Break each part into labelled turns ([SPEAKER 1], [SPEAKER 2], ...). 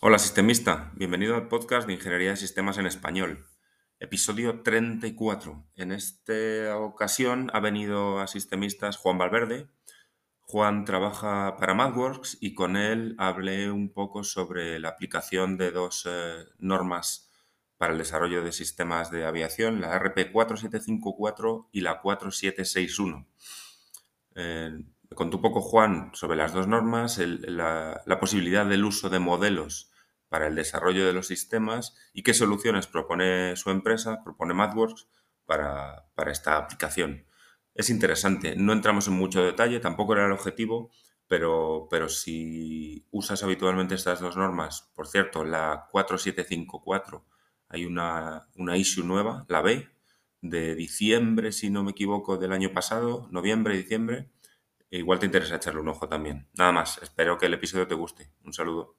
[SPEAKER 1] Hola sistemista, bienvenido al podcast de Ingeniería de Sistemas en Español, episodio 34. En esta ocasión ha venido a sistemistas Juan Valverde. Juan trabaja para MathWorks y con él hablé un poco sobre la aplicación de dos eh, normas para el desarrollo de sistemas de aviación, la RP 4754 y la 4761. Eh, contó un poco Juan sobre las dos normas, la, posibilidad del uso de modelos para el desarrollo de los sistemas y qué soluciones propone su empresa, propone MathWorks, para, esta aplicación. Es interesante, no entramos en mucho detalle, tampoco era el objetivo, pero, pero si usas habitualmente estas dos normas, por cierto, la 4754, hay una, una issue nueva, la B, de diciembre, si no me equivoco, del año pasado, noviembre, diciembre, igual te interesa echarle un ojo también. Nada más, espero que el episodio te guste. Un saludo.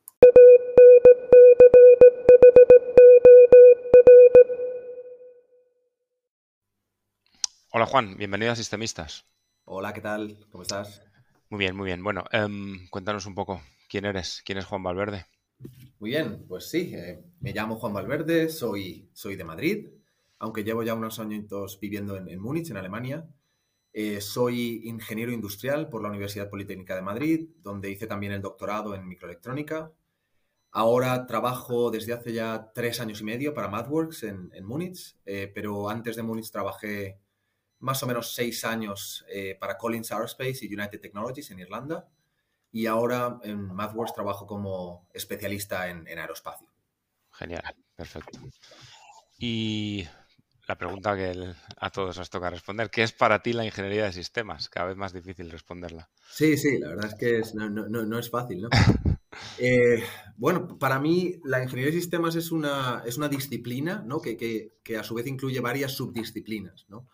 [SPEAKER 1] Hola Juan, bienvenido a Sistemistas.
[SPEAKER 2] Hola, ¿qué tal? ¿Cómo estás?
[SPEAKER 1] Muy bien, muy bien. Bueno, em, cuéntanos un poco, ¿quién eres? ¿Quién es Juan Valverde?
[SPEAKER 2] Muy bien, pues sí, eh, me llamo Juan Valverde, soy, soy de Madrid, aunque llevo ya unos años viviendo en, en Múnich, en Alemania, eh, soy ingeniero industrial por la Universidad Politécnica de Madrid, donde hice también el doctorado en microelectrónica. Ahora trabajo desde hace ya tres años y medio para MathWorks en, Múnich, eh, pero antes de Múnich trabajé más o menos seis años eh, para Collins Aerospace y United Technologies en Irlanda. Y ahora en MathWorks trabajo como especialista en, en aeroespacio.
[SPEAKER 1] Genial, perfecto. Y la pregunta que a todos os toca responder. ¿Qué es para ti la ingeniería de sistemas? Cada vez más difícil responderla.
[SPEAKER 2] Sí, sí, la verdad es que no, es fácil, ¿no? Eh, bueno, para mí la ingeniería de sistemas es una, es una disciplina ¿no? que, a su vez incluye varias subdisciplinas. ¿no?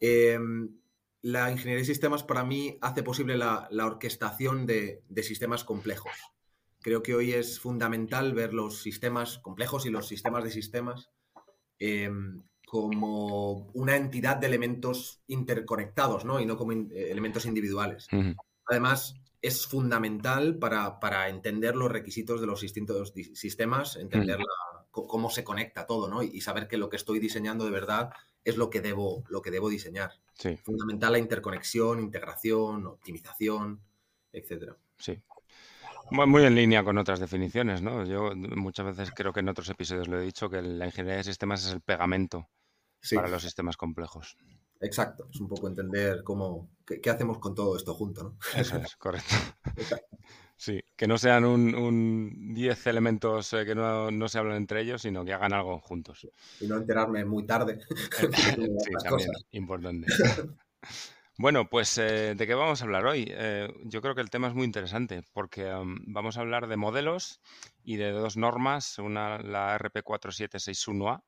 [SPEAKER 2] Em, la ingeniería de sistemas para mí hace posible la, orquestación de, sistemas complejos. Creo que hoy es fundamental ver los sistemas complejos y los sistemas de sistemas em, como una entidad de elementos interconectados, ¿no? Y no como eh, elementos individuales. Además, es fundamental para, entender los requisitos de los distintos sistemas, entender cómo se conecta todo, ¿no? Y, saber que lo que estoy diseñando de verdad es lo que debo, lo que debo diseñar.
[SPEAKER 1] Sí.
[SPEAKER 2] Fundamental la interconexión, integración, optimización, etcétera.
[SPEAKER 1] Sí, muy en línea con otras definiciones, ¿no? Yo muchas veces creo que en otros episodios lo he dicho que la ingeniería de sistemas es el pegamento para los sistemas complejos.
[SPEAKER 2] Exacto, es un poco entender cómo, qué, hacemos con todo esto junto, ¿no?
[SPEAKER 1] Eso es, correcto. Sí, que no sean un 10 elementos eh, que no, se hablan entre ellos, sino que hagan algo juntos.
[SPEAKER 2] Y no enterarme muy tarde.
[SPEAKER 1] sí, también, importante. Bueno, pues eh, ¿de qué vamos a hablar hoy? Eh, yo creo que el tema es muy interesante porque vamos a hablar de modelos y de dos normas, una la RP4761A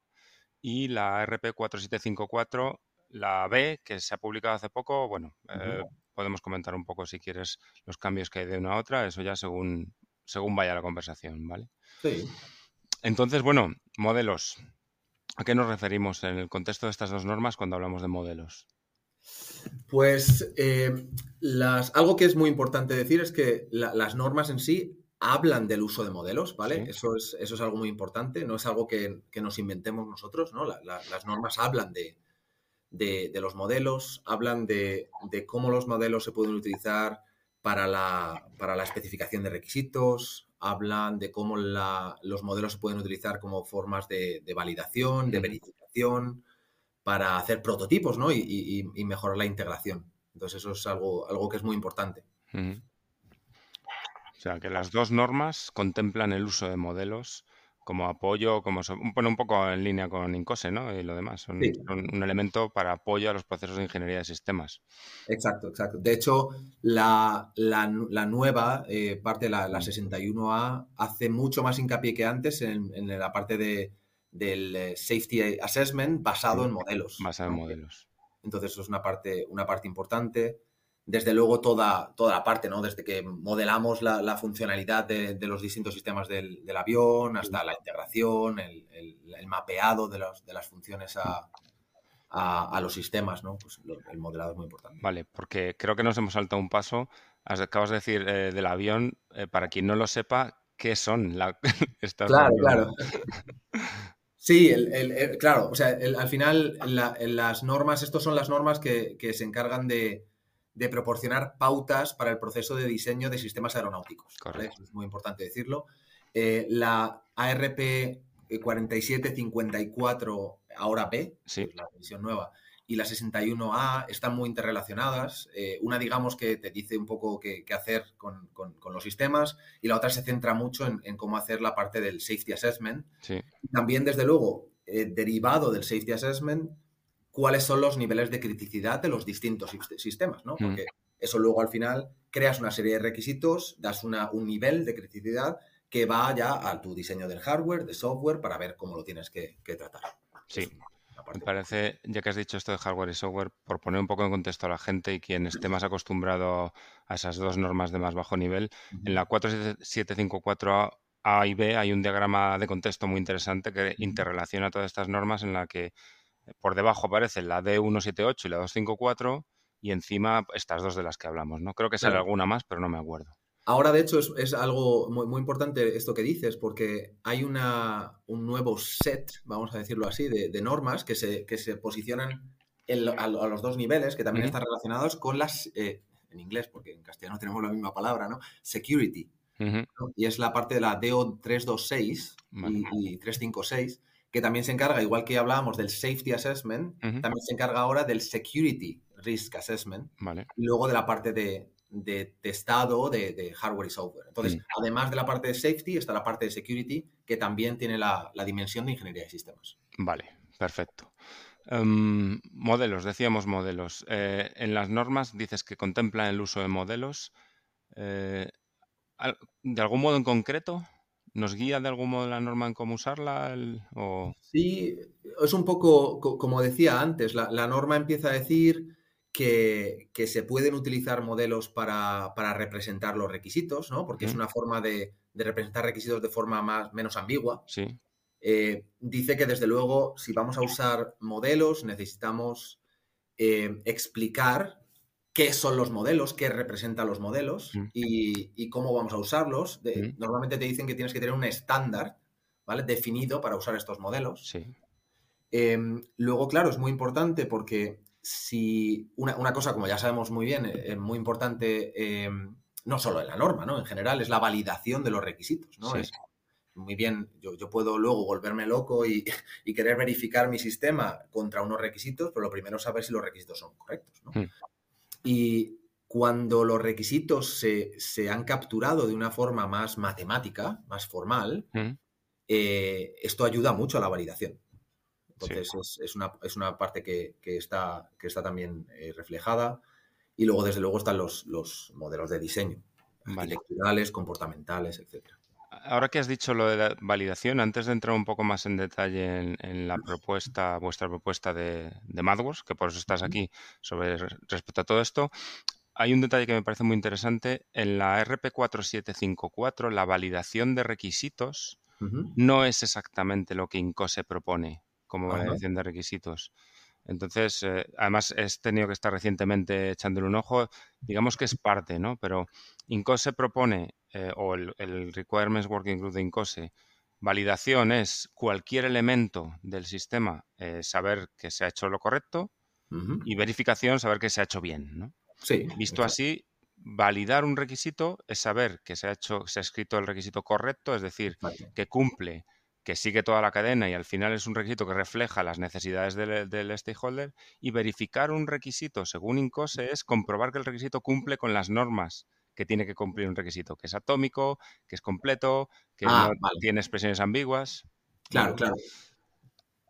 [SPEAKER 1] y la RP4754, la B, que se ha publicado hace poco. Bueno, eh, podemos comentar un poco si quieres los cambios que hay de una a otra, eso ya según, según vaya la conversación, ¿vale?
[SPEAKER 2] Sí.
[SPEAKER 1] Entonces, bueno, modelos. ¿A qué nos referimos en el contexto de estas dos normas cuando hablamos de modelos?
[SPEAKER 2] Pues eh, las, algo que es muy importante decir es que las normas en sí hablan del uso de modelos, ¿vale? Eso, es, eso es algo muy importante, no es algo que, nos inventemos nosotros, ¿no? las normas hablan de, los modelos, hablan de, cómo los modelos se pueden utilizar para la, para la especificación de requisitos, hablan de cómo los modelos se pueden utilizar como formas de, validación, de verificación, para hacer prototipos, ¿no? Y, mejorar la integración. Entonces eso es algo, algo que es muy importante.
[SPEAKER 1] O sea, que las dos normas contemplan el uso de modelos como apoyo, como un poco en línea con INCOSE, ¿no? Y lo demás, son, un elemento para apoyo a los procesos de ingeniería de sistemas.
[SPEAKER 2] Exacto, exacto. De hecho, la, nueva eh, parte, la, la, 61A, hace mucho más hincapié que antes en, la parte de, del eh, Safety Assessment basado en modelos.
[SPEAKER 1] Basado en modelos.
[SPEAKER 2] Entonces, eso es una parte, una parte importante desde luego toda, toda la parte, ¿no? Desde que modelamos la, funcionalidad de, los distintos sistemas del, avión hasta la integración, el, mapeado de, las funciones a, los sistemas, ¿no? Pues el modelado es muy importante.
[SPEAKER 1] Vale, porque creo que nos hemos saltado un paso. Acabas de decir eh, del avión, eh, para quien no lo sepa, qué son la, estas
[SPEAKER 2] Claro, claro. Sí, claro, o sea, al final las normas, estas son las normas que, se encargan de, proporcionar pautas para el proceso de diseño de sistemas aeronáuticos. es muy importante decirlo. Eh, la ARP 4754 ahora P, la versión nueva, y la 61A están muy interrelacionadas. Eh, una, digamos, que te dice un poco qué, hacer con, los sistemas y la otra se centra mucho en, cómo hacer la parte del Safety Assessment. También, desde luego, eh, derivado del Safety Assessment, cuáles son los niveles de criticidad de los distintos sistemas, ¿no? Mm. Porque eso luego al final creas una serie de requisitos, das una, un nivel de criticidad que va ya a tu diseño del hardware, de software, para ver cómo lo tienes que, que tratar.
[SPEAKER 1] Sí. Me parece, ya que has dicho esto de hardware y software, por poner un poco en contexto a la gente y quien esté más acostumbrado a esas dos normas de más bajo nivel, en la 4754 A y B hay un diagrama de contexto muy interesante que interrelaciona todas estas normas en la que por debajo aparecen la D178 y la 254 y encima estas dos de las que hablamos, ¿no? Creo que sale alguna más, pero no me acuerdo.
[SPEAKER 2] Ahora, de hecho, es, algo muy, importante esto que dices, porque hay una, un nuevo set, vamos a decirlo así, de, normas que se, que se posicionan a, los dos niveles, que también están relacionados con las, eh, en inglés, porque en castellano tenemos la misma palabra, ¿no? Security. Y es la parte de la DO 326 y, 356, que también se encarga, igual que hablábamos del Safety Assessment, también se encarga ahora del Security Risk Assessment. Y luego de la parte de, de testado de, hardware y software. Entonces, mm. además de la parte de safety, está la parte de security, que también tiene la, dimensión de ingeniería de sistemas.
[SPEAKER 1] Vale, perfecto. Em, modelos, decíamos modelos. Eh, en las normas dices que contemplan el uso de modelos. Eh, ¿De algún modo en concreto? ¿Nos guía de algún modo la norma en cómo usarla?
[SPEAKER 2] Sí, es un poco, como decía antes, la norma empieza a decir que, se pueden utilizar modelos para, representar los requisitos, ¿no? Porque es una forma de, representar requisitos de forma más, menos ambigua.
[SPEAKER 1] Sí.
[SPEAKER 2] Eh, dice que desde luego, si vamos a usar modelos, necesitamos eh, explicar qué son los modelos, qué representan los modelos y, cómo vamos a usarlos. Normalmente te dicen que tienes que tener un estándar, ¿vale? Definido para usar estos modelos.
[SPEAKER 1] Sí.
[SPEAKER 2] Em, luego, claro, es muy importante porque si una, cosa, como ya sabemos muy bien, es eh, muy importante, em, no solo en la norma, ¿no? En general, es la validación de los requisitos, ¿no? Es muy bien, yo, puedo luego volverme loco y, querer verificar mi sistema contra unos requisitos, pero lo primero es saber si los requisitos son correctos, ¿no? Hmm. Y cuando los requisitos se, han capturado de una forma más matemática, más formal, hmm. eh, esto ayuda mucho a la validación. Entonces es, una, parte que, está, que está también eh, reflejada. Y luego, desde luego, están los, modelos de diseño, electorales, comportamentales, etc.
[SPEAKER 1] Ahora que has dicho lo de la validación, antes de entrar un poco más en detalle en, la propuesta, vuestra propuesta de, de MadWorks, que por eso estás aquí, sobre respecto a todo esto, hay un detalle que me parece muy interesante. En la RP4754, la validación de requisitos no es exactamente lo que INCOSE propone como validación de requisitos. Entonces, eh, además, he tenido que estar recientemente echándole un ojo. Digamos que es parte, ¿no? Pero INCOSE propone, eh, o el, Requirements Working Group de INCOSE, validación es cualquier elemento del sistema eh, saber que se ha hecho lo correcto y verificación saber que se ha hecho bien, ¿no?
[SPEAKER 2] Sí.
[SPEAKER 1] Visto así, validar un requisito es saber que se ha hecho, se ha escrito el requisito correcto, es decir, que cumple que sigue toda la cadena y al final es un requisito que refleja las necesidades del, stakeholder y verificar un requisito según INCOSE es comprobar que el requisito cumple con las normas que tiene que cumplir un requisito, que es atómico, que es completo, que ah, no tiene expresiones ambiguas.
[SPEAKER 2] Claro, claro.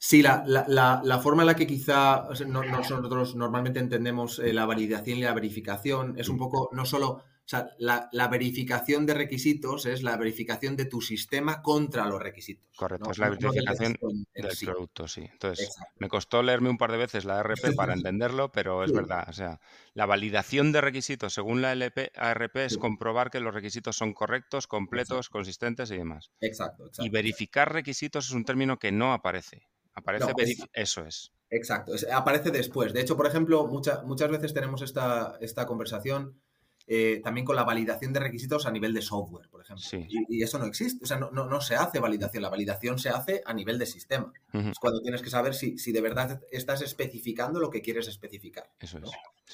[SPEAKER 2] Sí, la, forma en la que quizá nosotros normalmente entendemos eh, la validación y la verificación es un poco no solo o sea, la, verificación de requisitos es la verificación de tu sistema contra los requisitos.
[SPEAKER 1] Correcto, es la verificación del producto, sí. Entonces, me costó leerme un par de veces la ARP para entenderlo, pero es verdad. O sea, la validación de requisitos según la LP, ARP es comprobar que los requisitos son correctos, completos, consistentes y demás.
[SPEAKER 2] Exacto, exacto.
[SPEAKER 1] Y verificar requisitos es un término que no aparece. Aparece eso es.
[SPEAKER 2] Exacto, aparece después. De hecho, por ejemplo, muchas veces tenemos esta, esta conversación eh, también con la validación de requisitos a nivel de software, por ejemplo. Y, eso no existe, o sea, no, no, se hace validación, la validación se hace a nivel de sistema. Es cuando tienes que saber si, si, de verdad estás especificando lo que quieres especificar.
[SPEAKER 1] Eso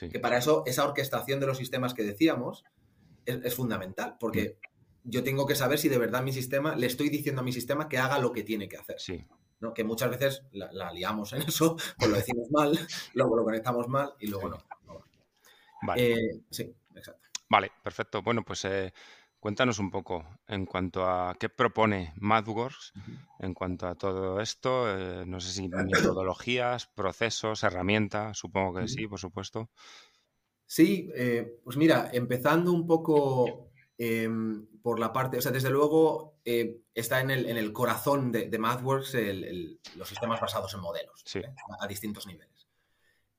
[SPEAKER 1] es.
[SPEAKER 2] Que para eso esa orquestación de los sistemas que decíamos es, fundamental, porque yo tengo que saber si de verdad mi sistema, le estoy diciendo a mi sistema que haga lo que tiene que hacer.
[SPEAKER 1] Sí.
[SPEAKER 2] ¿no? Que muchas veces la, liamos en eso, pues lo decimos mal, luego lo conectamos mal y luego no.
[SPEAKER 1] Vale.
[SPEAKER 2] Eh, sí, exacto.
[SPEAKER 1] Vale, perfecto. Bueno, pues eh, cuéntanos un poco en cuanto a qué propone MathWorks en cuanto a todo esto. Eh, no sé si metodologías, procesos, herramientas, supongo que sí, por supuesto.
[SPEAKER 2] Sí, pues mira, empezando un poco em, por la parte, o sea, desde luego está en el, en el, corazón de, MathWorks los sistemas basados en modelos a, distintos niveles.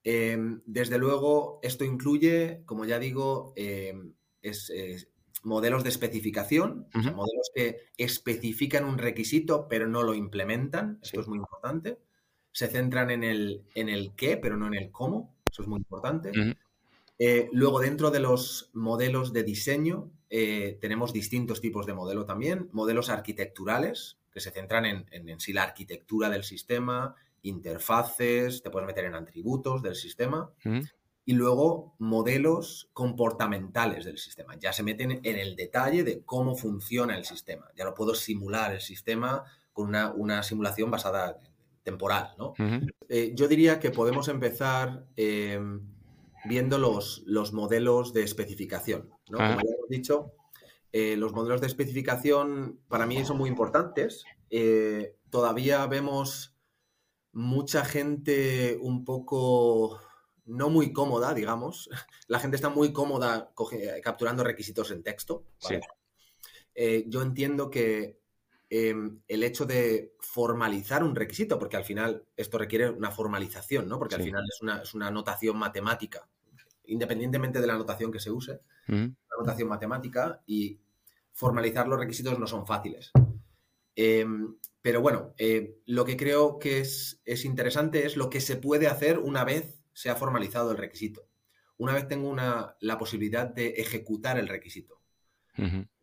[SPEAKER 2] Em, desde luego, esto incluye, como ya digo, em, modelos de especificación, modelos que especifican un requisito pero no lo implementan, esto es muy importante. Se centran en el, en el qué, pero no en el cómo, eso es muy importante. Eh, luego, dentro de los modelos de diseño, eh, tenemos distintos tipos de modelo también. Modelos arquitecturales, que se centran en, en, sí la arquitectura del sistema, interfaces, te puedes meter en atributos del sistema. Y luego modelos comportamentales del sistema. Ya se meten en el detalle de cómo funciona el sistema. Ya lo puedo simular el sistema con una, simulación basada en temporal. ¿no? Eh, yo diría que podemos empezar eh, viendo los, los, modelos de especificación. ¿no? Como ya hemos dicho, eh, los modelos de especificación para mí son muy importantes. todavía vemos mucha gente un poco no muy cómoda, digamos. La gente está muy cómoda capturando requisitos en texto. Eh, yo entiendo que em, el hecho de formalizar un requisito, porque al final esto requiere una formalización, ¿no? Porque al final es una, es una, notación matemática, independientemente de la notación que se use, una notación matemática y formalizar los requisitos no son fáciles. Em, pero bueno, eh, lo que creo que es, interesante es lo que se puede hacer una vez se ha formalizado el requisito. Una vez tengo una, la posibilidad de ejecutar el requisito.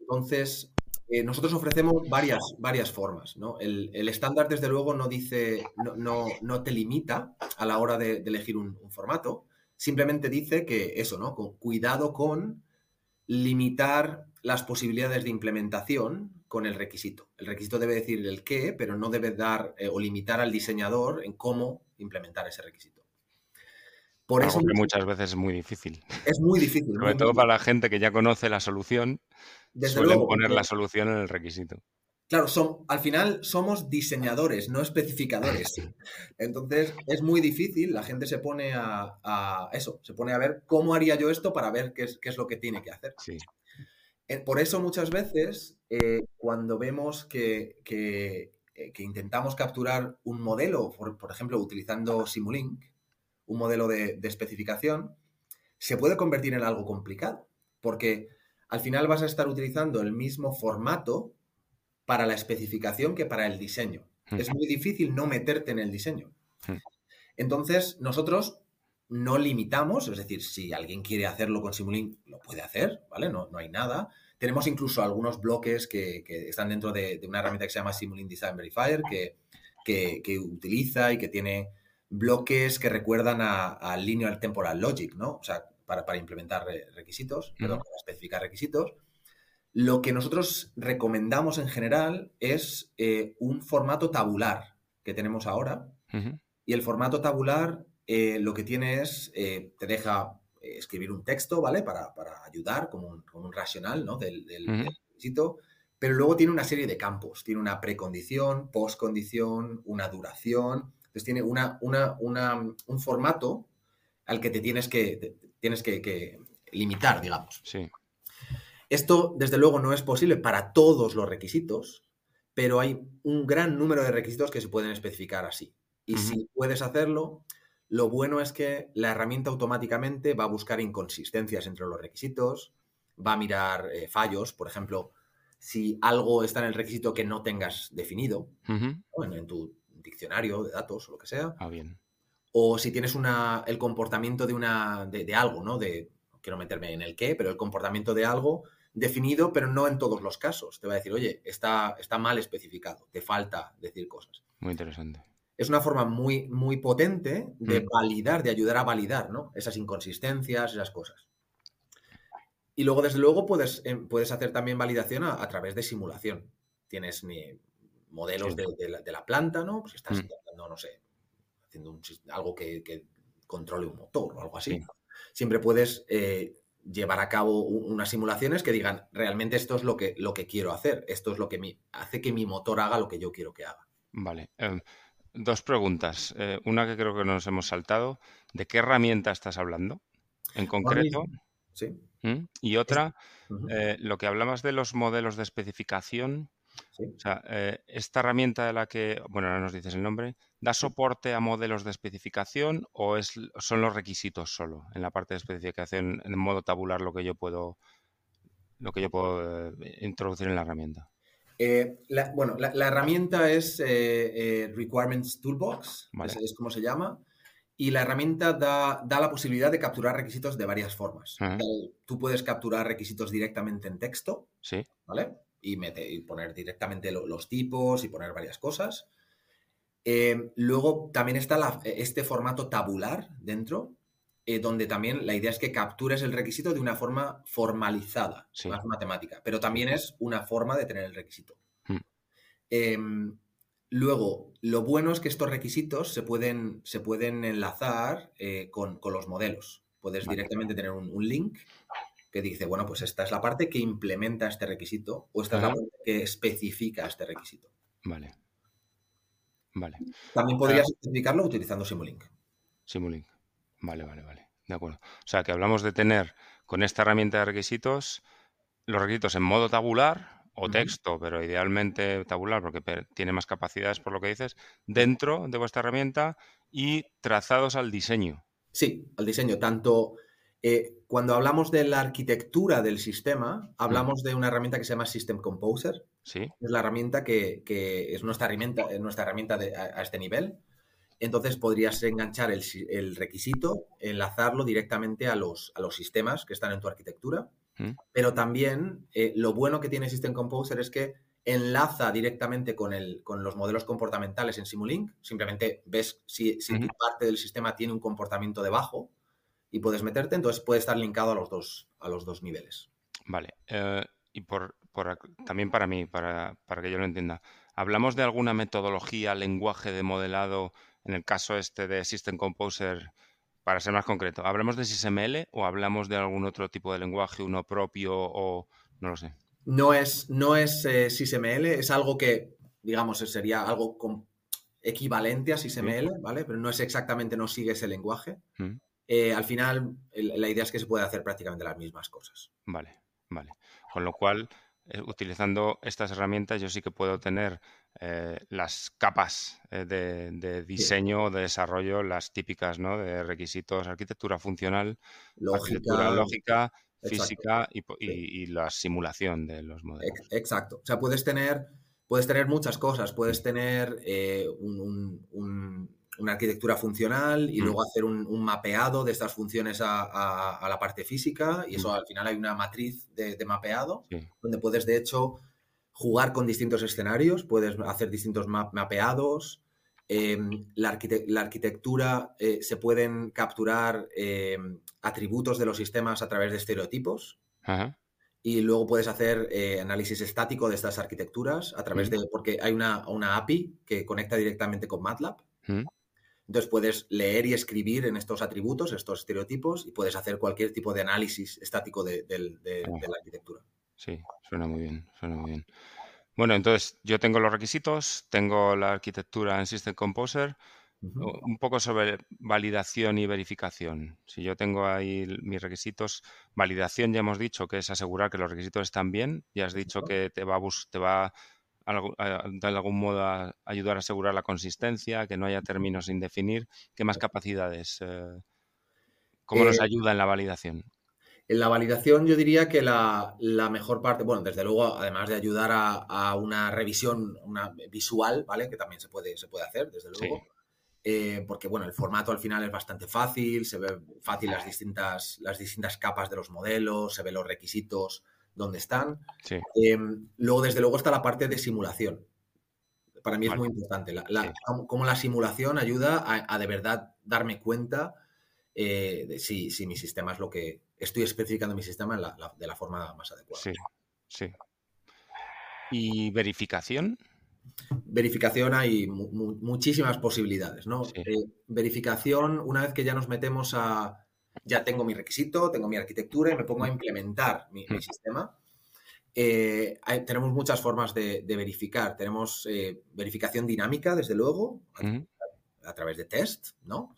[SPEAKER 2] Entonces, eh, nosotros ofrecemos varias, varias formas. El, estándar, desde luego, no dice, no, no, te limita a la hora de, elegir un, formato. Simplemente dice que eso, ¿no? Con, cuidado con limitar las posibilidades de implementación con el requisito. El requisito debe decir el qué, pero no debe dar eh, o limitar al diseñador en cómo implementar ese requisito.
[SPEAKER 1] Por eso muchas veces es muy difícil.
[SPEAKER 2] Es muy difícil.
[SPEAKER 1] Sobre todo para la gente que ya conoce la solución, suelen poner la solución en el requisito.
[SPEAKER 2] Claro, son, al final somos diseñadores, no especificadores. Entonces es muy difícil, la gente se pone a, eso, se pone a ver cómo haría yo esto para ver qué es, qué es lo que tiene que hacer.
[SPEAKER 1] Sí.
[SPEAKER 2] Eh, por eso muchas veces eh, cuando vemos que, eh, que, intentamos capturar un modelo, por, ejemplo, utilizando Simulink, un modelo de, especificación, se puede convertir en algo complicado, porque al final vas a estar utilizando el mismo formato para la especificación que para el diseño. Es muy difícil no meterte en el diseño. Entonces, nosotros no limitamos, es decir, si alguien quiere hacerlo con Simulink, lo puede hacer, ¿vale? No, no hay nada. Tenemos incluso algunos bloques que, están dentro de, una herramienta que se llama Simulink Design Verifier, que, que, utiliza y que tiene bloques que recuerdan al Linear Temporal Logic, ¿no? O sea, para, implementar requisitos, perdón, para especificar requisitos. Lo que nosotros recomendamos en general es eh, un formato tabular que tenemos ahora. Y el formato tabular eh, lo que tiene es, eh, te deja eh, escribir un texto, ¿vale? Para, ayudar como un, como un racional, ¿no? Del, requisito. Pero luego tiene una serie de campos. Tiene una precondición, postcondición, una duración. Entonces tiene una, una, un formato al que te tienes que, tienes que, limitar, digamos.
[SPEAKER 1] Sí.
[SPEAKER 2] Esto, desde luego, no es posible para todos los requisitos, pero hay un gran número de requisitos que se pueden especificar así. Y si puedes hacerlo, lo bueno es que la herramienta automáticamente va a buscar inconsistencias entre los requisitos, va a mirar eh, fallos, por ejemplo, si algo está en el requisito que no tengas definido, en tu diccionario de datos o lo que sea.
[SPEAKER 1] Ah, bien.
[SPEAKER 2] O si tienes una, el comportamiento de, una, de, algo, ¿no? De, quiero meterme en el qué, pero el comportamiento de algo definido, pero no en todos los casos. Te va a decir, oye, está, está mal especificado, te falta decir cosas.
[SPEAKER 1] Muy interesante.
[SPEAKER 2] Es una forma muy, muy potente de
[SPEAKER 1] Mm.
[SPEAKER 2] validar, de ayudar a validar, ¿no? Esas inconsistencias, esas cosas. Y luego, desde luego, puedes, em, puedes hacer también validación a, a través de simulación. Tienes ni modelos
[SPEAKER 1] Sí.
[SPEAKER 2] de, de la, de la planta, ¿no? Pues estás
[SPEAKER 1] Mm.
[SPEAKER 2] intentando, no sé, haciendo un algo que, que controle un motor o algo así.
[SPEAKER 1] Sí.
[SPEAKER 2] Siempre puedes eh, llevar a cabo unas simulaciones que digan, realmente esto es lo que, lo que quiero hacer, esto es lo que mi- hace que mi motor haga lo que yo quiero que haga.
[SPEAKER 1] Vale. em, dos preguntas. Eh, una que creo que nos hemos saltado. ¿De qué herramienta estás hablando en concreto?
[SPEAKER 2] ¿Sí?
[SPEAKER 1] ¿Mm? Y otra, eh, lo que hablabas de los modelos de especificación.
[SPEAKER 2] Sí.
[SPEAKER 1] O sea, eh, esta herramienta de la que, bueno, ahora nos dices el nombre, ¿da soporte a modelos de especificación o es, son los requisitos solo? En la parte de especificación, en modo tabular, lo que yo puedo, lo que yo puedo eh, introducir en la herramienta.
[SPEAKER 2] Eh, la- bueno, la, la herramienta es eh, eh, Requirements Toolbox,
[SPEAKER 1] Vale.
[SPEAKER 2] es, es como se llama, y la herramienta da, da la posibilidad de capturar requisitos de varias formas. Tú puedes capturar requisitos directamente en texto,
[SPEAKER 1] ¿Sí?
[SPEAKER 2] ¿vale? Y, mete- y poner directamente lo- los tipos y poner varias cosas. Luego también está la- este formato tabular dentro, eh, donde también la idea es que captures el requisito de una forma formalizada,
[SPEAKER 1] Sí.
[SPEAKER 2] más matemática, pero también es una forma de tener el requisito.
[SPEAKER 1] Hmm.
[SPEAKER 2] Em, luego, lo bueno es que estos requisitos se pueden, se pueden enlazar eh, con, con los modelos. Puedes
[SPEAKER 1] Vale.
[SPEAKER 2] directamente tener un, un link que dice, bueno, pues esta es la parte que implementa este requisito o esta es la parte que especifica este requisito.
[SPEAKER 1] Vale. Vale.
[SPEAKER 2] También podrías especificarlo utilizando Simulink.
[SPEAKER 1] Simulink. Vale, vale, vale. De acuerdo. O sea, que hablamos de tener con esta herramienta de requisitos los requisitos en modo tabular o texto, pero idealmente tabular porque tiene más capacidades por lo que dices, dentro de vuestra herramienta y trazados al diseño.
[SPEAKER 2] Sí, al diseño. Tanto eh, cuando hablamos de la arquitectura del sistema, hablamos de una herramienta que se llama System Composer.
[SPEAKER 1] ¿Sí?
[SPEAKER 2] Es la herramienta que, que es nuestra herramienta, nuestra herramienta de- a, a este nivel. Entonces podrías enganchar el, si- el requisito, enlazarlo directamente a los, a los sistemas que están en tu arquitectura.
[SPEAKER 1] ¿Mm?
[SPEAKER 2] Pero también eh, lo bueno que tiene System Composer es que enlaza directamente con, el, con los modelos comportamentales en Simulink. Simplemente ves si, si parte del sistema tiene un comportamiento debajo y puedes meterte. Entonces puede estar linkado a los dos, a los dos niveles.
[SPEAKER 1] Vale. eh, y por, por también para mí, para, para que yo lo entienda, ¿hablamos de alguna metodología, lenguaje de modelado, en el caso este de System Composer, para ser más concreto, ¿hablamos de SysML o hablamos de algún otro tipo de lenguaje, uno propio o no lo sé?
[SPEAKER 2] No es, no es eh, SysML, es algo que, digamos, sería algo equivalente a SysML, ¿vale? Pero no es exactamente, no sigue ese lenguaje.
[SPEAKER 1] ¿Mm?
[SPEAKER 2] Eh, al final, el- la idea es que se puede hacer prácticamente las mismas cosas.
[SPEAKER 1] Vale, vale. Con lo cual, eh, utilizando estas herramientas, yo sí que puedo tener eh, las capas eh, de, de diseño, de desarrollo, las típicas, ¿no? De requisitos, arquitectura funcional, arquitectura
[SPEAKER 2] Lógica.
[SPEAKER 1] lógica,
[SPEAKER 2] exacto.
[SPEAKER 1] física y, la simulación de los modelos.
[SPEAKER 2] Ex- Exacto. O sea, puedes tener, puedes tener muchas cosas. Puedes tener eh, un- un- un- una arquitectura funcional y
[SPEAKER 1] Mm.
[SPEAKER 2] luego hacer un, un mapeado de estas funciones a, a- a la parte física. Y eso
[SPEAKER 1] Mm.
[SPEAKER 2] al final hay una matriz de, de mapeado
[SPEAKER 1] Sí.
[SPEAKER 2] donde puedes, de hecho, jugar con distintos escenarios. Puedes hacer distintos ma- mapeados. Eh, la, arquite- la arquitectura eh, se pueden capturar eh, atributos de los sistemas a través de estereotipos
[SPEAKER 1] Ajá.
[SPEAKER 2] y luego puedes hacer eh, análisis estático de estas arquitecturas a través de, porque hay una, una API que conecta directamente con MATLAB. Entonces puedes leer y escribir en estos atributos, estos estereotipos, y puedes hacer cualquier tipo de análisis estático de, del- de- de la arquitectura.
[SPEAKER 1] Sí, suena muy bien, suena muy bien. Bueno, entonces yo tengo los requisitos, tengo la arquitectura en System Composer, un poco sobre validación y verificación. Si yo tengo ahí mis requisitos, validación ya hemos dicho que es asegurar que los requisitos están bien, ya has dicho que te va a, te va a- de algún modo a ayudar a asegurar la consistencia, que no haya términos sin definir. ¿Qué más capacidades? eh, ¿Cómo nos
[SPEAKER 2] Eh,
[SPEAKER 1] ayuda en la validación?
[SPEAKER 2] En la validación yo diría que la, la mejor parte, bueno, desde luego, además de ayudar a, a una revisión una visual, ¿vale? Que también se puede, se puede hacer, desde
[SPEAKER 1] Sí.
[SPEAKER 2] luego. eh, porque bueno, el formato al final es bastante fácil, se ve fácil las distintas, las distintas capas de los modelos, se ven los requisitos donde están. Eh, luego, desde luego, está la parte de simulación. Para mí es muy importante. La, Cómo la simulación ayuda a, de verdad darme cuenta eh, de si, si, mi sistema es lo que estoy especificando mi sistema de la forma más adecuada.
[SPEAKER 1] Sí, sí. ¿Y verificación?
[SPEAKER 2] Verificación hay muchísimas posibilidades, ¿no? Eh, verificación, una vez que ya nos metemos a, ya tengo mi requisito, tengo mi arquitectura y me pongo a implementar mi, sistema, eh, tenemos muchas formas de, verificar. Tenemos eh, verificación dinámica, desde luego, a, través de test, ¿no?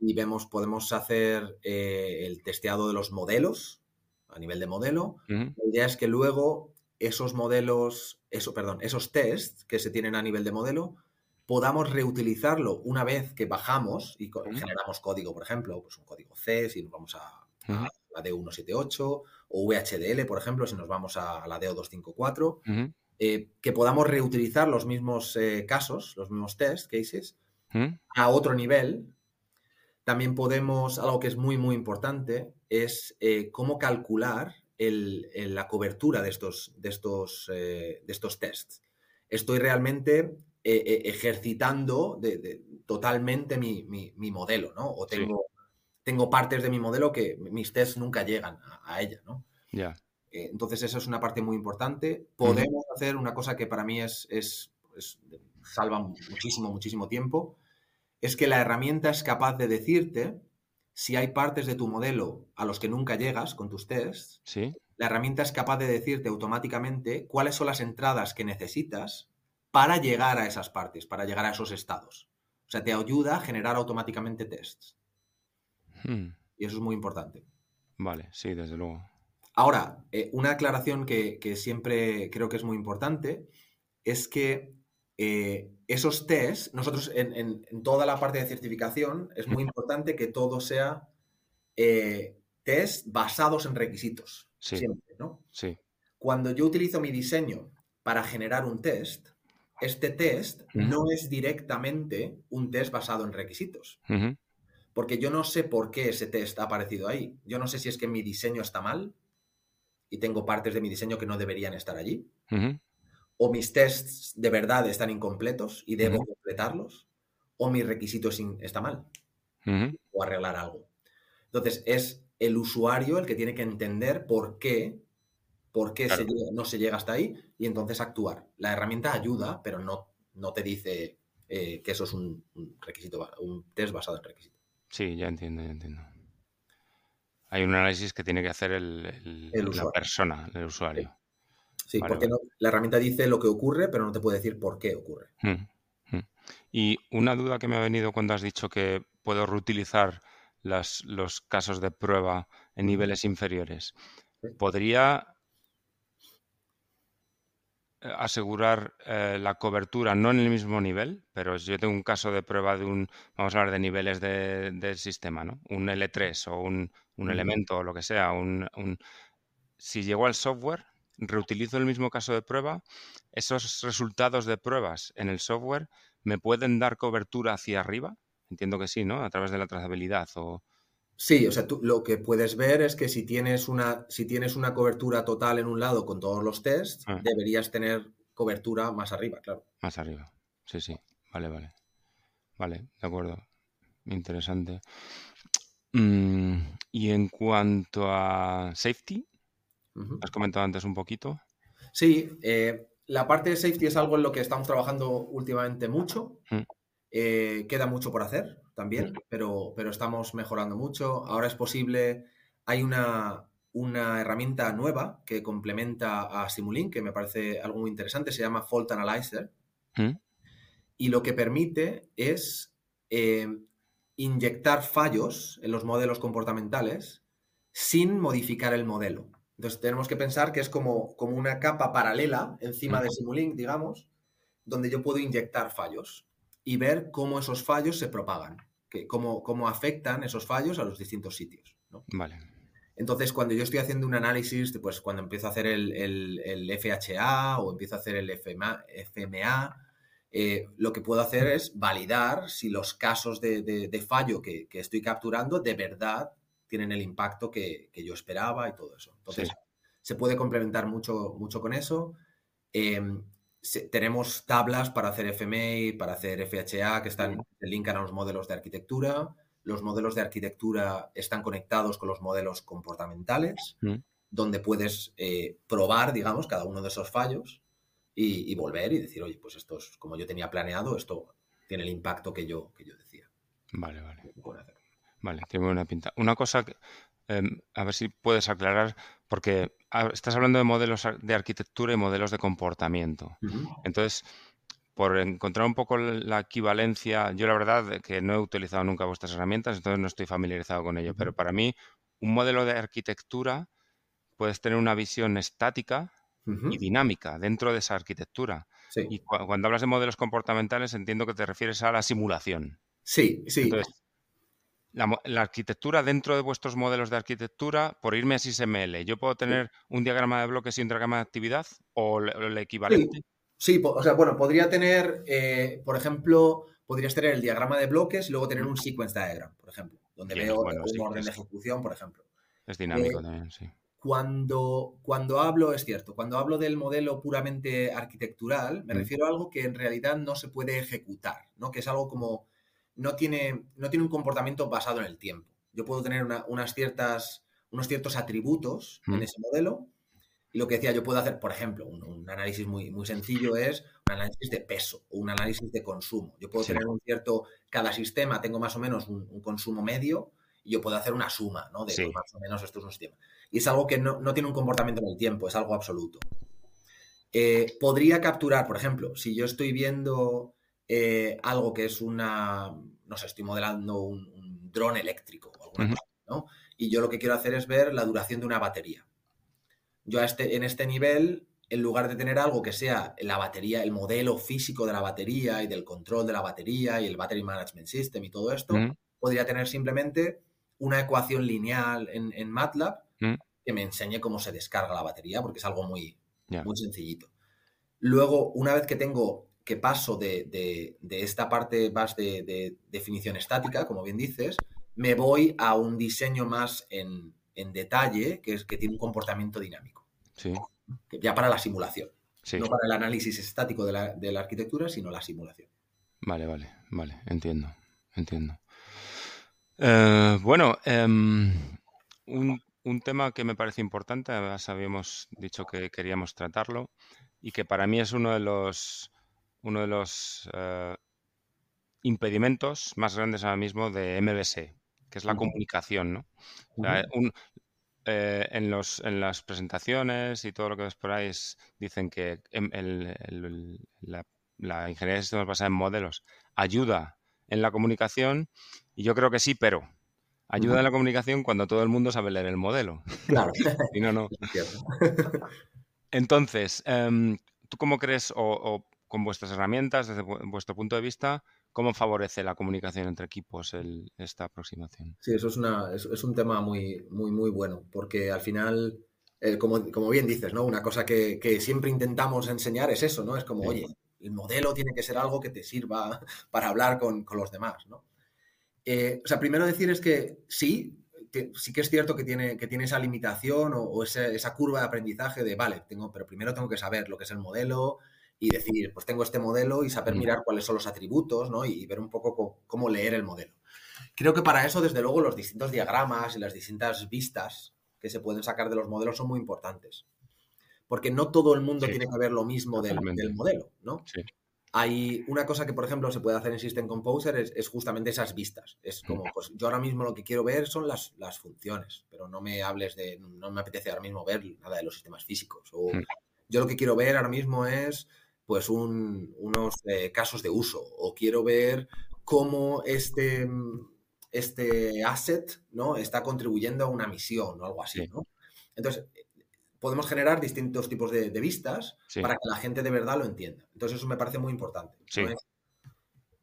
[SPEAKER 2] Y vemos, podemos hacer el testeado de los modelos a nivel de modelo. La idea es que luego esos modelos, eso, perdón, esos tests que se tienen a nivel de modelo, podamos reutilizarlo una vez que bajamos y generamos código, por ejemplo, pues un código C, si nos vamos a, la D178, o VHDL, por ejemplo, si nos vamos a, la D254, eh, que podamos reutilizar los mismos eh, casos, los mismos test cases, a otro nivel. También podemos, algo que es muy, muy importante, es eh, cómo calcular la cobertura de estos, de, estos, eh, de estos tests. Estoy realmente eh, ejercitando totalmente mi, modelo, ¿no? O tengo, tengo partes de mi modelo que mis tests nunca llegan a, ella, ¿no?
[SPEAKER 1] Ya.
[SPEAKER 2] entonces, esa es una parte muy importante. Podemos hacer una cosa que para mí es, es, salva muchísimo, muchísimo tiempo. Es que la herramienta es capaz de decirte si hay partes de tu modelo a los que nunca llegas con tus tests,
[SPEAKER 1] ¿Sí?
[SPEAKER 2] la herramienta es capaz de decirte automáticamente cuáles son las entradas que necesitas para llegar a esas partes, para llegar a esos estados. O sea, te ayuda a generar automáticamente tests. Hmm. Y eso es muy importante.
[SPEAKER 1] Vale, sí, desde luego.
[SPEAKER 2] Ahora, eh, una aclaración que, siempre creo que es muy importante es que eh, esos tests, nosotros en, toda la parte de certificación es muy importante que todo sea eh, test basados en requisitos. Siempre, ¿no?
[SPEAKER 1] Sí.
[SPEAKER 2] Cuando yo utilizo mi diseño para generar un test, este test no es directamente un test basado en requisitos. Porque yo no sé por qué ese test ha aparecido ahí. Yo no sé si es que mi diseño está mal y tengo partes de mi diseño que no deberían estar allí o mis tests de verdad están incompletos y debo completarlos, o mi requisito está mal, o arreglar algo. Entonces, es el usuario el que tiene que entender por qué, por qué no se llega hasta ahí y entonces actuar. La herramienta ayuda, pero no, no te dice eh, que eso es un, requisito, un test basado en requisitos.
[SPEAKER 1] Sí, ya entiendo, ya entiendo. Hay un análisis que tiene que hacer el, la persona, el usuario.
[SPEAKER 2] Sí, porque la herramienta dice lo que ocurre, pero no te puede decir por qué ocurre.
[SPEAKER 1] Mm, mm. Y una duda que me ha venido cuando has dicho que puedo reutilizar los casos de prueba en niveles inferiores. ¿Podría eh, asegurar eh, la cobertura no en el mismo nivel, pero yo tengo un caso de prueba de un, vamos a hablar de niveles del sistema, ¿no? Un L3 o un, elemento o lo que sea, un, si llegó al software, reutilizo el mismo caso de prueba, esos resultados de pruebas en el software me pueden dar cobertura hacia arriba. Entiendo que sí, ¿no? A través de la trazabilidad o...
[SPEAKER 2] Sí, o sea, tú lo que puedes ver es que si tienes una, si tienes una cobertura total en un lado con todos los tests, ah. deberías tener cobertura más arriba, claro.
[SPEAKER 1] Más arriba. Sí, sí. Vale, vale. Vale, de acuerdo. Interesante. Mm, y en cuanto a safety, Has comentado antes un poquito.
[SPEAKER 2] Sí, eh, la parte de safety es algo en lo que estamos trabajando últimamente mucho. Mm. Eh, queda mucho por hacer también, mm. pero, pero estamos mejorando mucho. Ahora es posible, hay una, una herramienta nueva que complementa a Simulink, que me parece algo muy interesante, se llama Fault Analyzer. Mm. Y lo que permite es eh, inyectar fallos en los modelos comportamentales sin modificar el modelo. Entonces tenemos que pensar que es como, como una capa paralela encima de Simulink, digamos, donde yo puedo inyectar fallos y ver cómo esos fallos se propagan, que, cómo, cómo afectan esos fallos a los distintos sitios.
[SPEAKER 1] Vale.
[SPEAKER 2] Entonces, cuando yo estoy haciendo un análisis, pues cuando empiezo a hacer el, FHA o empiezo a hacer el FMA, FMA eh, lo que puedo hacer es validar si los casos de, fallo que, estoy capturando de verdad tienen el impacto que, yo esperaba y todo eso. Entonces, se puede complementar mucho, mucho con eso. Em, tenemos tablas para hacer FMA, para hacer FHA, que están, linkan a los modelos de arquitectura. Los modelos de arquitectura están conectados con los modelos comportamentales, donde puedes eh, probar, digamos, cada uno de esos fallos y, volver y decir, oye, pues esto es como yo tenía planeado, esto tiene el impacto que yo, que yo decía.
[SPEAKER 1] Vale, vale. Vale, tiene buena pinta. Una cosa, que, em, a ver si puedes aclarar, porque estás hablando de modelos de arquitectura y modelos de comportamiento. Entonces, por encontrar un poco la equivalencia, yo la verdad que no he utilizado nunca vuestras herramientas, entonces no estoy familiarizado con ello, pero para mí un modelo de arquitectura puedes tener una visión estática y dinámica dentro de esa arquitectura. Y cuando hablas de modelos comportamentales entiendo que te refieres a la simulación.
[SPEAKER 2] Sí, sí.
[SPEAKER 1] La, arquitectura dentro de vuestros modelos de arquitectura, por irme a SysML, ¿yo puedo tener un diagrama de bloques y un diagrama de actividad o el equivalente?
[SPEAKER 2] Sí. o sea, bueno, podría tener, eh, por ejemplo, podrías tener el diagrama de bloques y luego tener un sequence diagram, por ejemplo, donde veo un orden de ejecución, por ejemplo.
[SPEAKER 1] Es dinámico eh, también, sí.
[SPEAKER 2] Cuando, cuando hablo, es cierto, cuando hablo del modelo puramente arquitectural, me mm. refiero a algo que en realidad no se puede ejecutar, ¿no? Que es algo como, no tiene, no tiene un comportamiento basado en el tiempo. Yo puedo tener unas ciertas, unos ciertos atributos en mm. ese modelo y lo que decía, yo puedo hacer, por ejemplo, un, análisis muy, muy sencillo es un análisis de peso o un análisis de consumo. Yo puedo tener un cierto, cada sistema tengo más o menos un, consumo medio y yo puedo hacer una suma, ¿no? De pues, más o menos esto es un sistema y es algo que no, tiene un comportamiento en el tiempo, es algo absoluto. Eh, podría capturar, por ejemplo, si yo estoy viendo eh, algo que es una, no sé, estoy modelando un, dron eléctrico o alguna cosa, ¿no? Y yo lo que quiero hacer es ver la duración de una batería. Yo este, en este nivel, en lugar de tener algo que sea la batería, el modelo físico de la batería y del control de la batería y el Battery Management System y todo esto, podría tener simplemente una ecuación lineal en MATLAB que me enseñe cómo se descarga la batería, porque es algo muy, muy sencillito. Luego, una vez que tengo que paso de, esta parte más de, definición estática, como bien dices, me voy a un diseño más en, detalle, que es que tiene un comportamiento dinámico.
[SPEAKER 1] Sí.
[SPEAKER 2] ya para la simulación. No para el análisis estático de la, arquitectura, sino la simulación.
[SPEAKER 1] Vale, vale, vale, entiendo, entiendo. Eh, bueno, em, un un tema que me parece importante, además habíamos dicho que queríamos tratarlo y que para mí es uno de los, uno de los eh, impedimentos más grandes ahora mismo de MBS, que es la comunicación, ¿no? Eh, en, los, en las presentaciones y todo lo que ves por ahí dicen que la, la, ingeniería de sistemas basada en modelos ayuda en la comunicación y yo creo que sí, pero Ayuda en la comunicación cuando todo el mundo sabe leer el modelo.
[SPEAKER 2] Claro.
[SPEAKER 1] y no, no. Entonces, em, ¿tú cómo crees, o, con vuestras herramientas, desde vuestro punto de vista, cómo favorece la comunicación entre equipos esta aproximación?
[SPEAKER 2] Sí, eso es, una, es, un tema muy, muy, muy bueno, porque al final, eh, como, bien dices, ¿no? Una cosa que, siempre intentamos enseñar es eso, ¿no? Es como, oye, el modelo tiene que ser algo que te sirva para hablar con, con los demás, ¿no? Eh, o sea, primero decir es que sí, sí que es cierto que tiene, que tiene esa limitación o, esa, curva de aprendizaje de, vale, tengo, pero primero tengo que saber lo que es el modelo y decir, pues tengo este modelo y saber mirar cuáles son los atributos, ¿no? Y, ver un poco cómo, leer el modelo. Creo que para eso, desde luego, los distintos diagramas y las distintas vistas que se pueden sacar de los modelos son muy importantes. Porque no todo el mundo tiene que ver lo mismo del, del modelo, ¿no? Sí. Hay una cosa que, por ejemplo, se puede hacer en System Composer es, justamente esas vistas. Es como, pues yo ahora mismo lo que quiero ver son las, funciones, pero no me hables de, no me apetece ahora mismo ver nada de los sistemas físicos. O yo lo que quiero ver ahora mismo es, pues, unos eh, casos de uso, o quiero ver cómo este, este asset, ¿no? Está contribuyendo a una misión o algo así, ¿no? Entonces, podemos generar distintos tipos de, vistas para que la gente de verdad lo entienda. Entonces eso me parece muy importante.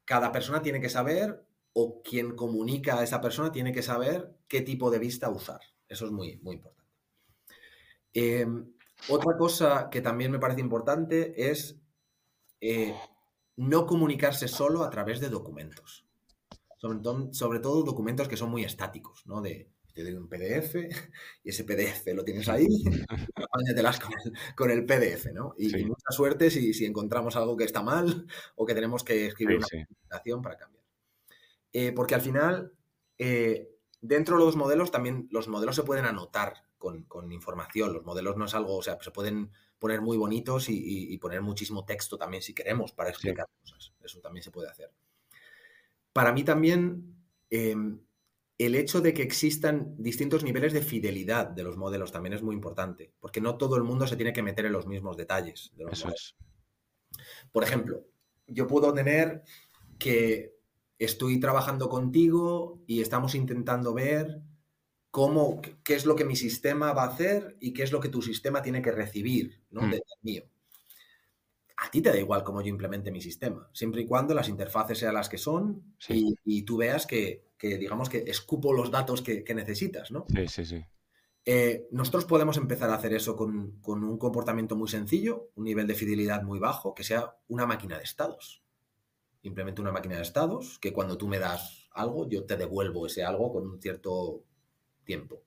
[SPEAKER 2] Cada persona tiene que saber, o quien comunica a esa persona tiene que saber qué tipo de vista usar. Eso es muy, muy importante. Em, otra cosa que también me parece importante es eh, no comunicarse solo a través de documentos. Sobre, sobre todo documentos que son muy estáticos, ¿no? De, doy un PDF y ese PDF lo tienes ahí, apáñatelas con el, con el PDF, ¿no? Y, mucha suerte si, si, encontramos algo que está mal o que tenemos que escribir una presentación para cambiar. Eh, porque al final, eh, dentro de los modelos también, los modelos se pueden anotar con, con, información. Los modelos no es algo, o sea, se pueden poner muy bonitos y, poner muchísimo texto también si queremos para explicar cosas. Eso también se puede hacer. Para mí también... Em, el hecho de que existan distintos niveles de fidelidad de los modelos también es muy importante, porque no todo el mundo se tiene que meter en los mismos detalles. De los modelos. Por ejemplo, yo puedo tener que estoy trabajando contigo y estamos intentando ver cómo, qué es lo que mi sistema va a hacer y qué es lo que tu sistema tiene que recibir ¿no? Mm. del mío. A ti te da igual cómo yo implemente mi sistema, siempre y cuando las interfaces sean las que son y tú veas que que digamos que escupo los datos que, necesitas, ¿no?
[SPEAKER 1] Sí, sí, sí.
[SPEAKER 2] Eh, nosotros podemos empezar a hacer eso con, un comportamiento muy sencillo, un nivel de fidelidad muy bajo, que sea una máquina de estados. Simplemente una máquina de estados que cuando tú me das algo, yo te devuelvo ese algo con un cierto tiempo.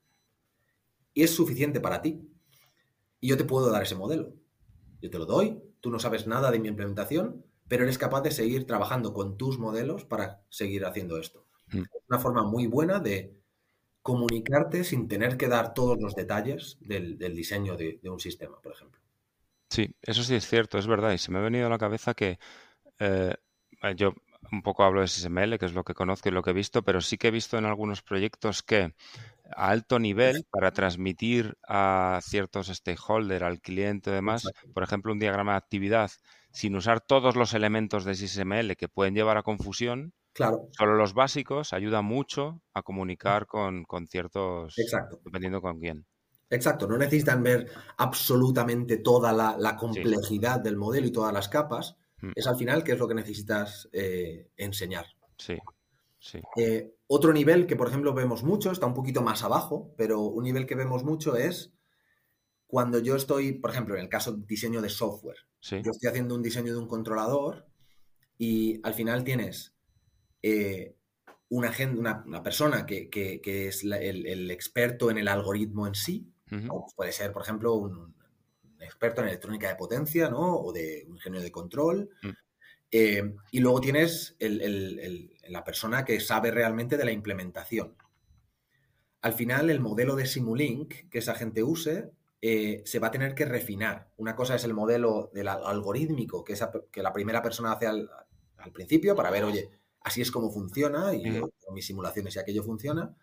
[SPEAKER 2] Y es suficiente para ti. Y yo te puedo dar ese modelo. Yo te lo doy, tú no sabes nada de mi implementación, pero eres capaz de seguir trabajando con tus modelos para seguir haciendo esto. Mm. Una forma muy buena de comunicarte sin tener que dar todos los detalles del, diseño de, un sistema, por ejemplo.
[SPEAKER 1] Sí, eso sí es cierto, es verdad. Y se me ha venido a la cabeza que eh, yo un poco hablo de SML, que es lo que conozco y lo que he visto, pero sí que he visto en algunos proyectos que a alto nivel, para transmitir a ciertos stakeholders, al cliente y demás, por ejemplo, un diagrama de actividad, sin usar todos los elementos de SML que pueden llevar a confusión,
[SPEAKER 2] Claro.
[SPEAKER 1] Solo los básicos ayuda mucho a comunicar con, ciertos.
[SPEAKER 2] Exacto.
[SPEAKER 1] Dependiendo con quién.
[SPEAKER 2] Exacto, no necesitan ver absolutamente toda la, complejidad del modelo y todas las capas. Mm. Es al final que es lo que necesitas eh, enseñar.
[SPEAKER 1] Sí, sí.
[SPEAKER 2] Eh, otro nivel que, por ejemplo, vemos mucho, está un poquito más abajo, pero un nivel que vemos mucho es cuando yo estoy, por ejemplo, en el caso de diseño de software. Yo estoy haciendo un diseño de un controlador y al final tienes eh, una, una, persona que, es el, experto en el algoritmo en sí, puede ser, por ejemplo, un, experto en electrónica de potencia, ¿no? O de un ingenio de control. Mm. Eh, y luego tienes la persona que sabe realmente de la implementación. Al final, el modelo de Simulink que esa gente use eh, se va a tener que refinar. Una cosa es el modelo del algorítmico que, que la primera persona hace al, al, principio para ver, oye, así es como funciona y mis simulaciones y aquello funciona.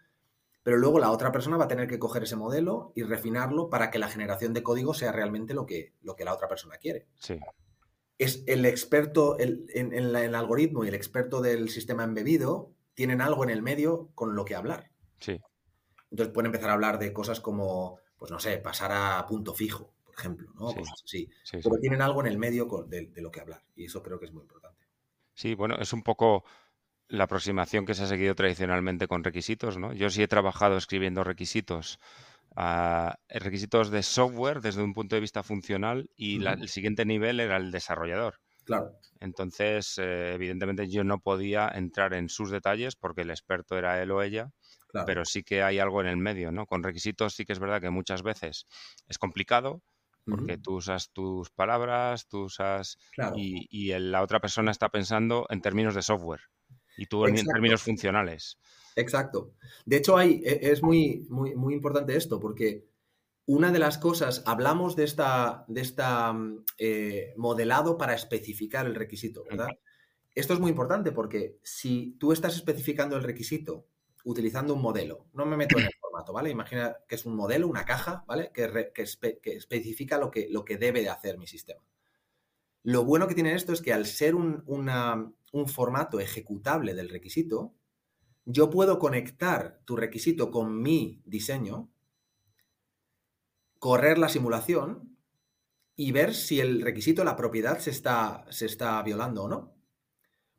[SPEAKER 2] Pero luego la otra persona va a tener que coger ese modelo y refinarlo para que la generación de código sea realmente lo que, lo que la otra persona quiere.
[SPEAKER 1] Sí.
[SPEAKER 2] Es el experto en, el algoritmo y el experto del sistema embebido tienen algo en el medio con lo que hablar.
[SPEAKER 1] Sí.
[SPEAKER 2] Entonces pueden empezar a hablar de cosas como, pues no sé, pasar a punto fijo, por ejemplo, ¿no? Sí. Pero tienen algo en el medio de, de lo que hablar y eso creo que es muy importante.
[SPEAKER 1] Sí, bueno, es un poco la aproximación que se ha seguido tradicionalmente con requisitos, ¿no? Yo sí he trabajado escribiendo requisitos, ah, requisitos de software desde un punto de vista funcional y el siguiente nivel era el desarrollador.
[SPEAKER 2] Claro.
[SPEAKER 1] Entonces, eh, evidentemente yo no podía entrar en sus detalles porque el experto era él o ella, pero sí que hay algo en el medio, ¿no? Con requisitos sí que es verdad que muchas veces es complicado, porque tú usas tus palabras, tú usas y, la otra persona está pensando en términos de software y tú en términos funcionales.
[SPEAKER 2] Exacto. De hecho, hay, e, es muy, muy, muy importante esto, porque una de las cosas, hablamos de esta, de esta mm, eh, modelado para especificar el requisito, ¿verdad? Esto es muy importante porque si tú estás especificando el requisito utilizando un modelo, no me meto en el formato, ¿vale? Imagina que es un modelo, una caja, ¿vale? Que, que, especifica lo que, lo que debe de hacer mi sistema. Lo bueno que tiene esto es que al ser un, una, un formato ejecutable del requisito, yo puedo conectar tu requisito con mi diseño, correr la simulación y ver si el requisito, la propiedad, se está, se está violando o no.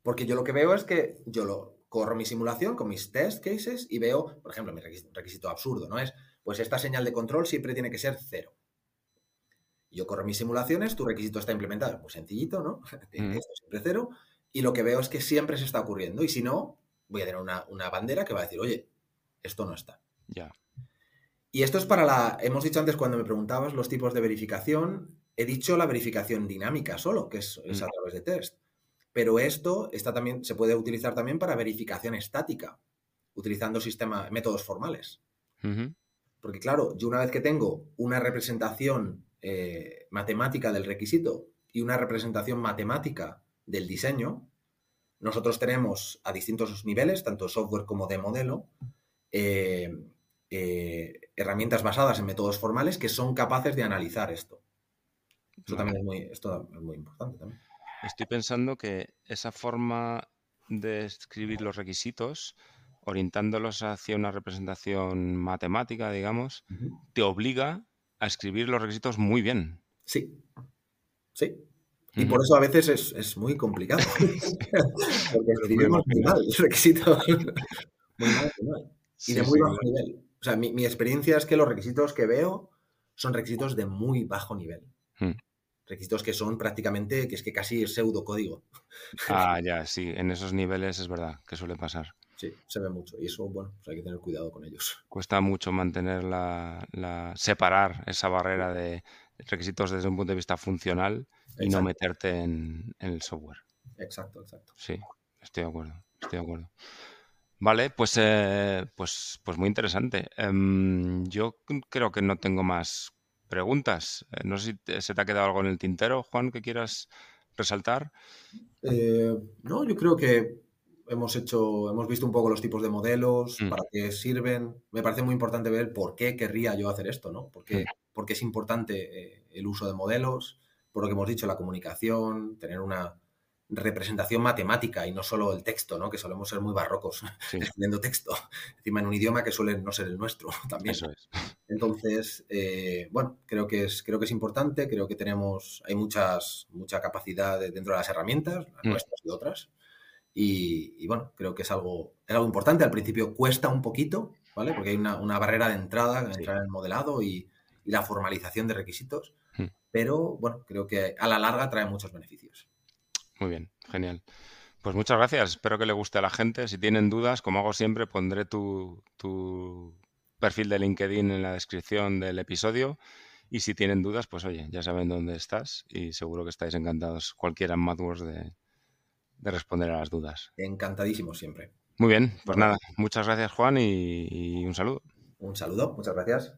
[SPEAKER 2] Porque yo lo que veo es que yo lo corro mi simulación con mis test cases y veo, por ejemplo, mi requisito, requisito absurdo, ¿no? Es, pues esta señal de control siempre tiene que ser cero. Yo corro mis simulaciones, tu requisito está implementado, pues sencillito, ¿no?
[SPEAKER 1] Mm.
[SPEAKER 2] Esto siempre cero, y lo que veo es que siempre se está ocurriendo, y si no, voy a tener una, una bandera que va a decir, oye, esto no está.
[SPEAKER 1] Ya.
[SPEAKER 2] Y esto es para la, hemos dicho antes cuando me preguntabas los tipos de verificación, he dicho la verificación dinámica solo, que es, es a
[SPEAKER 1] Mm.
[SPEAKER 2] través de test. Pero esto está también, se puede utilizar también para verificación estática, utilizando sistema, métodos formales. Porque claro, yo una vez que tengo una representación eh, matemática del requisito y una representación matemática del diseño, nosotros tenemos a distintos niveles, tanto software como de modelo, eh, eh, herramientas basadas en métodos formales que son capaces de analizar esto. Eso
[SPEAKER 1] Vale.
[SPEAKER 2] también es muy, esto es muy importante también.
[SPEAKER 1] Estoy pensando que esa forma de escribir los requisitos, orientándolos hacia una representación matemática, digamos, te obliga a escribir los requisitos muy bien.
[SPEAKER 2] Sí, sí. Y por eso a veces es, es muy complicado. Porque escribimos muy mal el requisito. Muy mal, muy mal. Y de muy
[SPEAKER 1] sí,
[SPEAKER 2] bajo nivel. O sea, mi, mi experiencia es que los requisitos que veo son requisitos de muy bajo nivel.
[SPEAKER 1] Hmm.
[SPEAKER 2] Requisitos que son prácticamente, que es que casi es pseudocódigo.
[SPEAKER 1] Ah, ya, sí, en esos niveles es verdad que suele pasar.
[SPEAKER 2] Sí, se ve mucho. Y eso, bueno, pues hay que tener cuidado con ellos.
[SPEAKER 1] Cuesta mucho mantener la, la- separar esa barrera de requisitos desde un punto de vista funcional y no meterte en, en el software.
[SPEAKER 2] Exacto, exacto.
[SPEAKER 1] Sí, estoy de acuerdo, estoy de acuerdo. Vale, pues, eh, pues, pues muy interesante. Em, yo creo que no tengo más preguntas. Eh, no sé si te- se te ha quedado algo en el tintero, Juan, que quieras resaltar.
[SPEAKER 2] Eh, no, yo creo que hemos hecho, hemos visto un poco los tipos de modelos,
[SPEAKER 1] Mm.
[SPEAKER 2] para qué sirven. Me parece muy importante ver por qué querría yo hacer esto, ¿no? ¿Por qué,
[SPEAKER 1] Mm.
[SPEAKER 2] por qué es importante eh, el uso de modelos? Por lo que hemos dicho, la comunicación, tener una representación matemática y no solo el texto, ¿no? Que solemos ser muy barrocos
[SPEAKER 1] Sí,
[SPEAKER 2] escribiendo texto, encima en un idioma que suele no ser el nuestro también.
[SPEAKER 1] eso es.
[SPEAKER 2] Entonces, eh, bueno, creo que, es, creo que es importante, creo que tenemos, hay muchas, mucha capacidad de- dentro de las herramientas, las
[SPEAKER 1] Mm.
[SPEAKER 2] nuestras y otras, y, y, bueno, creo que es algo, es algo importante. Al principio cuesta un poquito, ¿vale? Porque hay una, una barrera de entrada,
[SPEAKER 1] Sí.
[SPEAKER 2] entrar en el modelado y, y la formalización de requisitos. Pero bueno, creo que a la larga trae muchos beneficios.
[SPEAKER 1] Muy bien, genial. Pues muchas gracias. Espero que le guste a la gente. Si tienen dudas, como hago siempre, pondré tu, tu perfil de LinkedIn en la descripción del episodio. Y si tienen dudas, pues oye, ya saben dónde estás y seguro que estáis encantados, cualquiera en MathWorks, de, de responder a las dudas.
[SPEAKER 2] Encantadísimo siempre.
[SPEAKER 1] Muy bien, pues nada, muchas gracias Juan y, y un saludo.
[SPEAKER 2] Un saludo, muchas gracias.